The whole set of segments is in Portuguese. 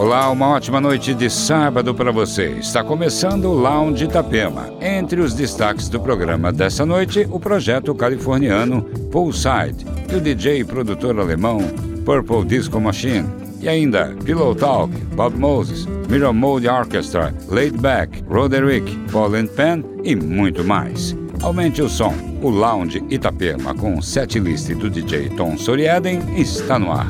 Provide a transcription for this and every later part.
Olá, uma ótima noite de sábado para você. Está começando o Lounge Itapema. Entre os destaques do programa dessa noite, o projeto californiano Poolside e o DJ e produtor alemão Purple Disco Machine. E ainda Pillow Talk, Bob Moses, Mirror Mode Orchestra, Laid Back, Roderick, Paul and Pen e muito mais. Aumente o som. O Lounge Itapema com setlist do DJ Tom Soriaden está no ar.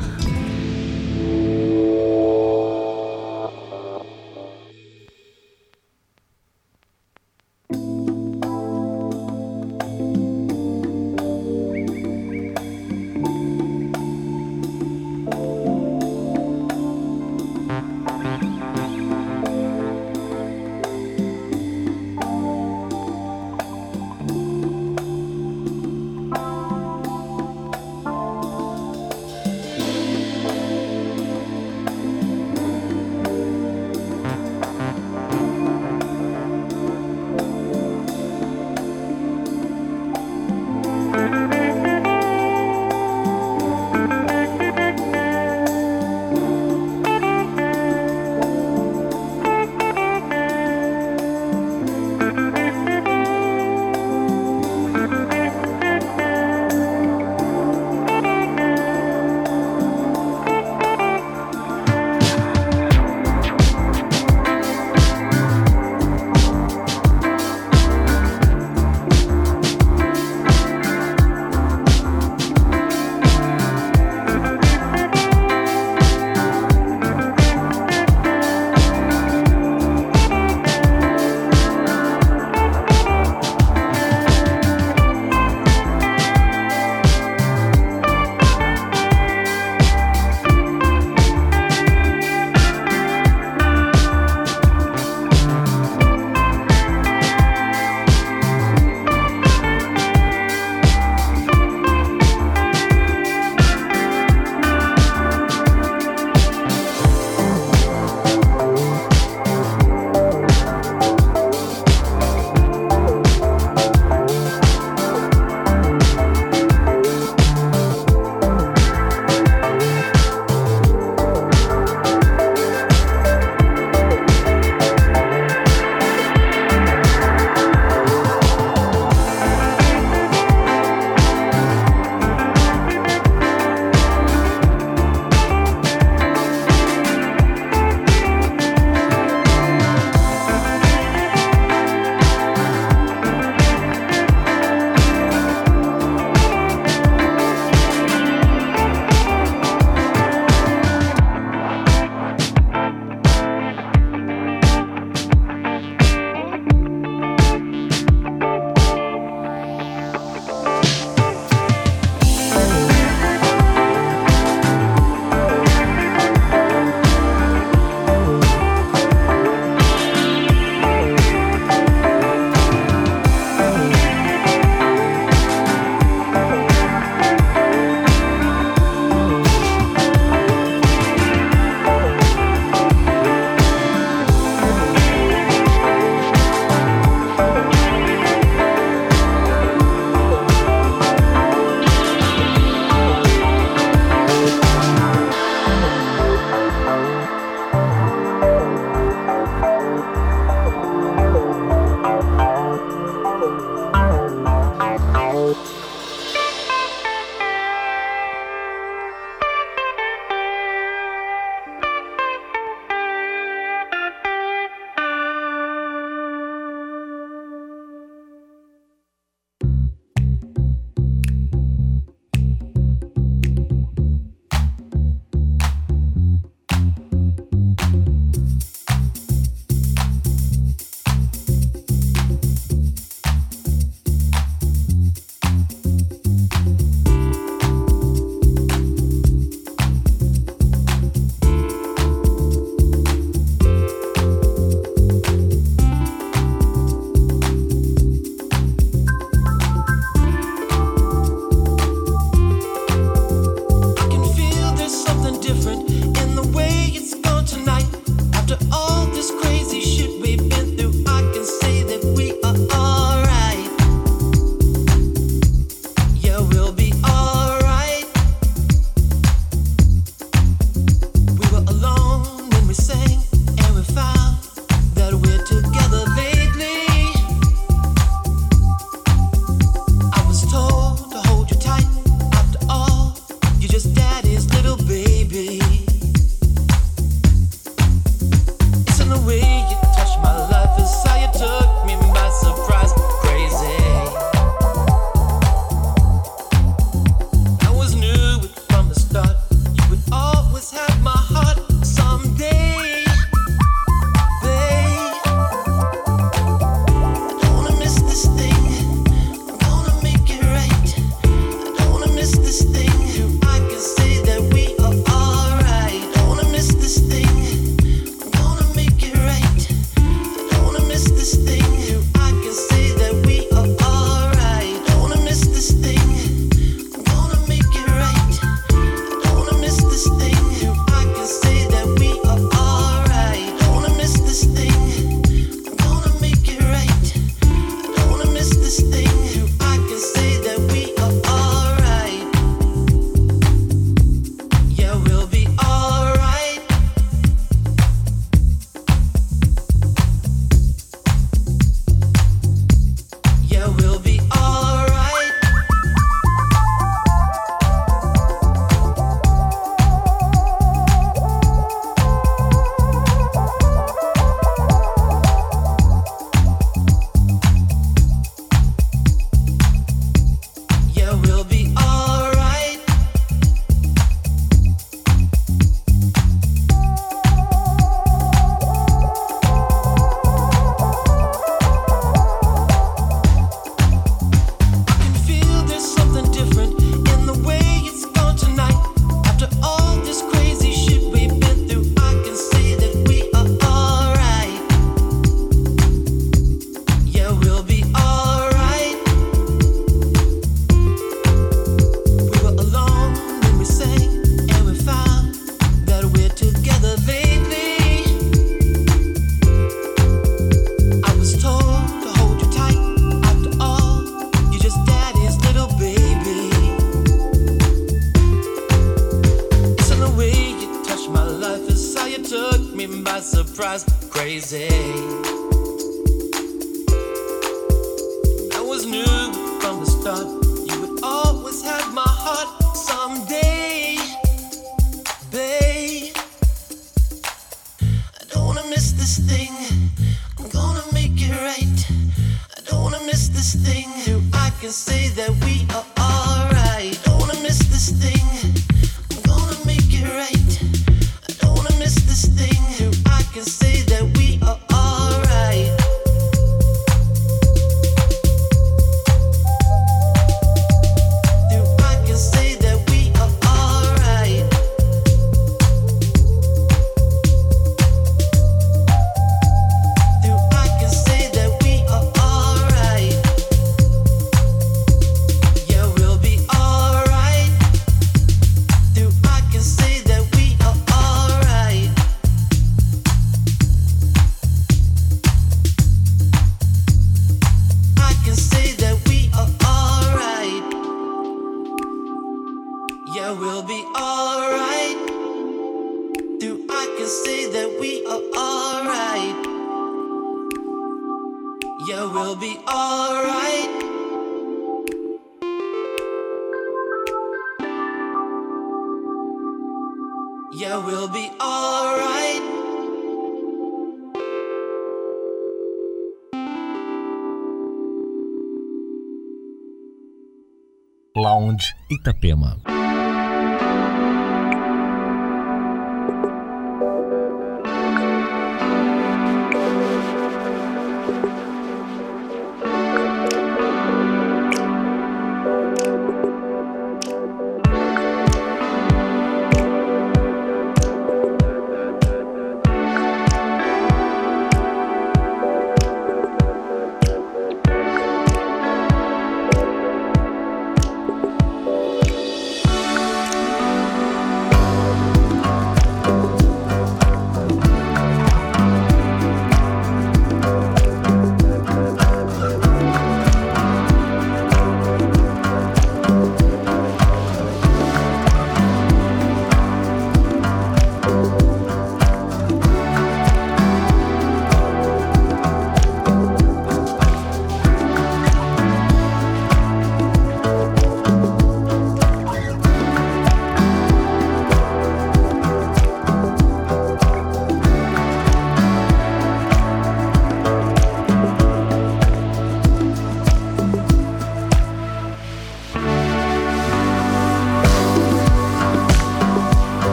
Itapema.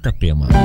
Itapema.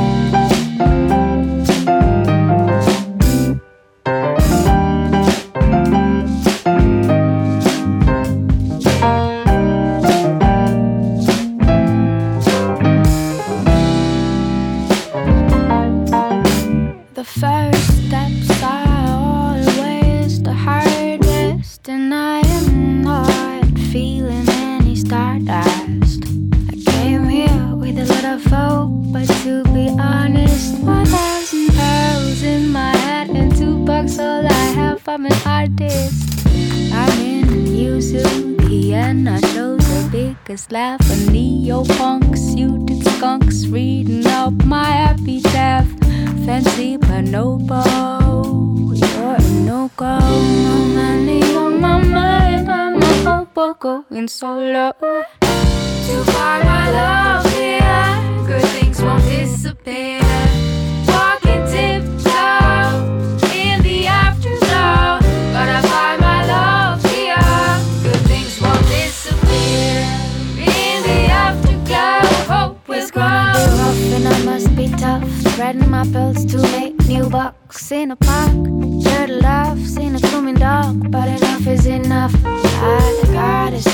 in a park. Your love seen a coming dog, but enough is enough. I got it.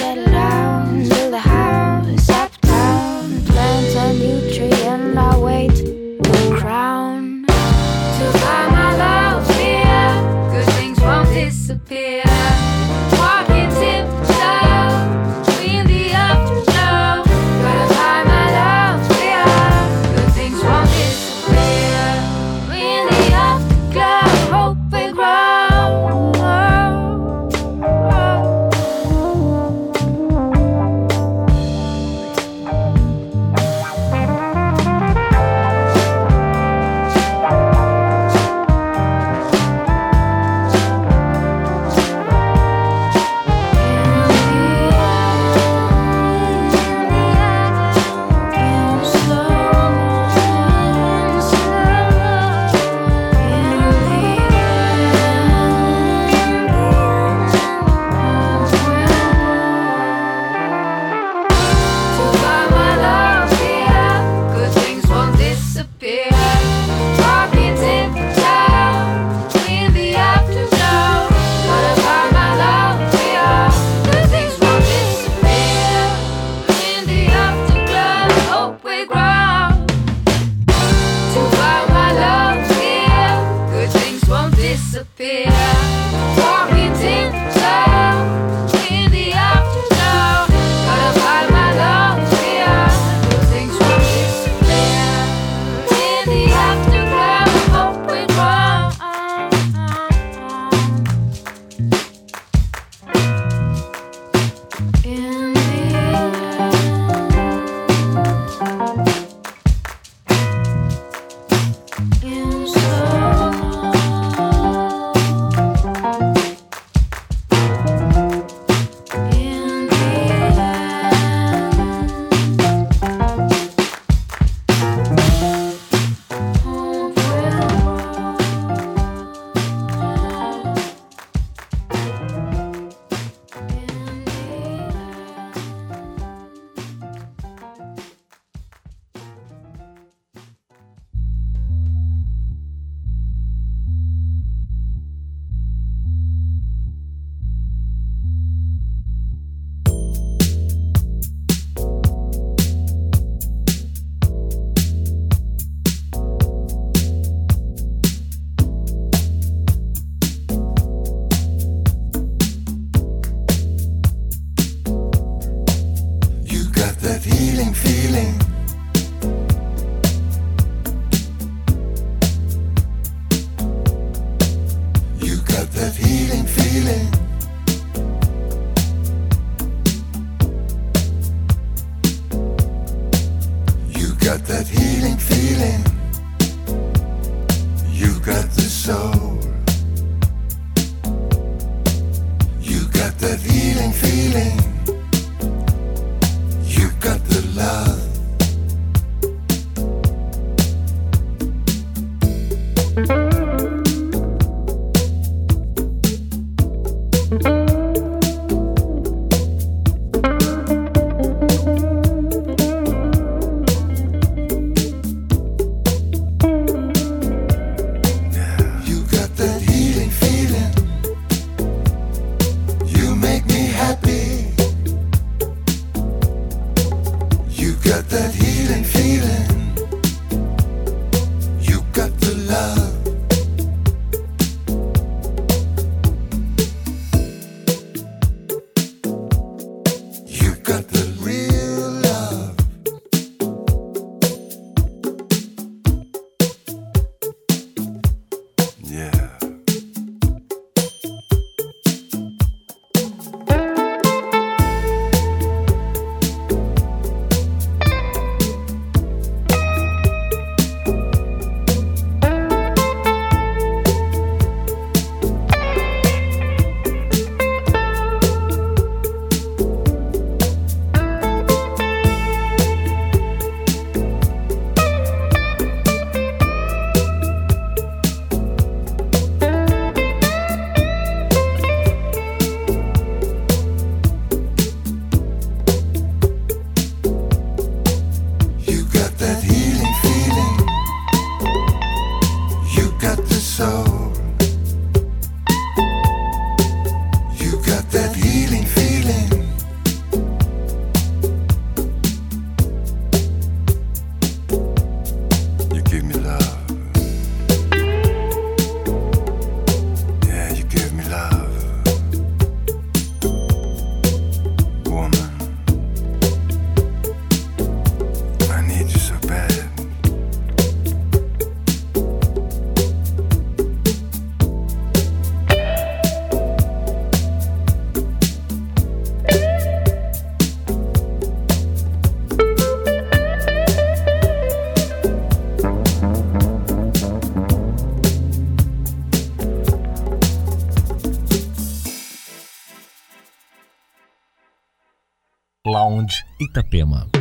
Itapema.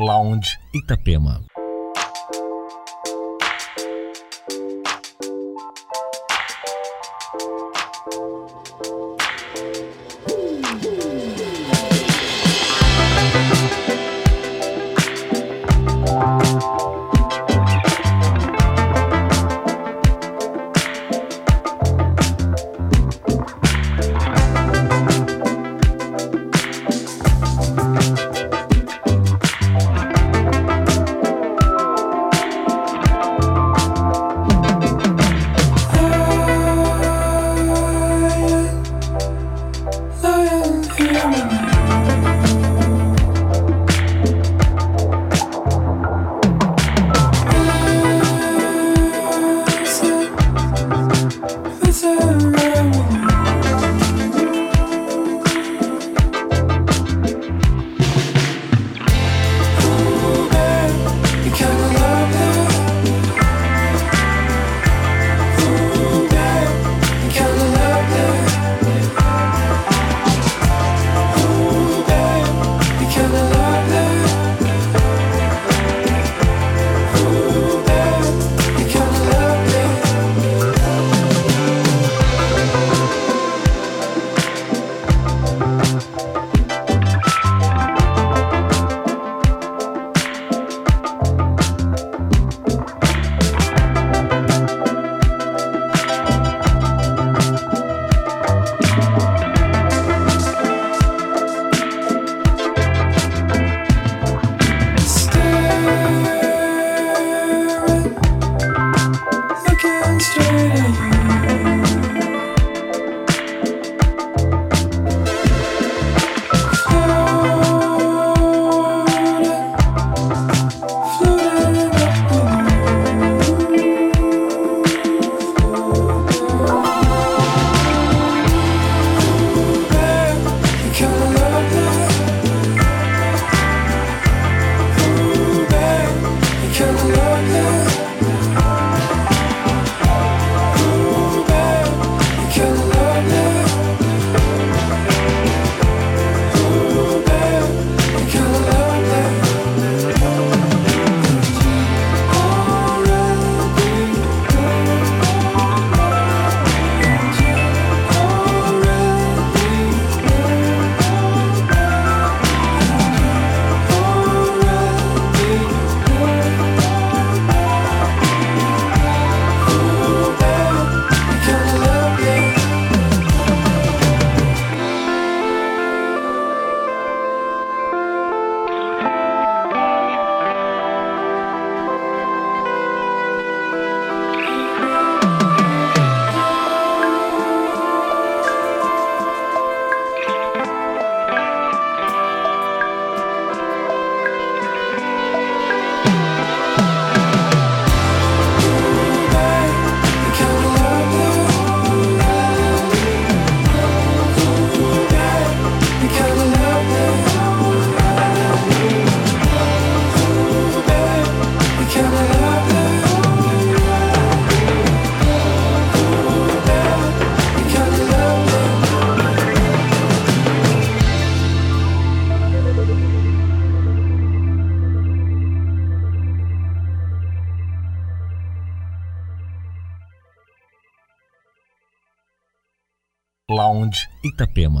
Lounge Itapema. Itapema.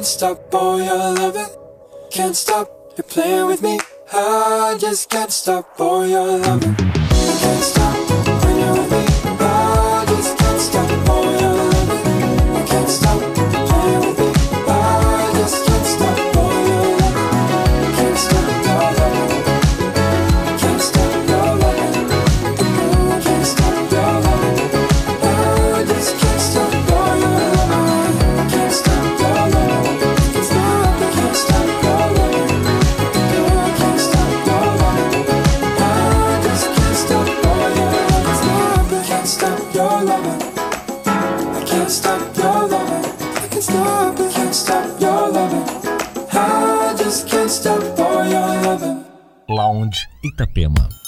can't stop all your loving. Can't stop, you're playing with me. I just can't stop all your loving. can't stop your Lounge Itapema.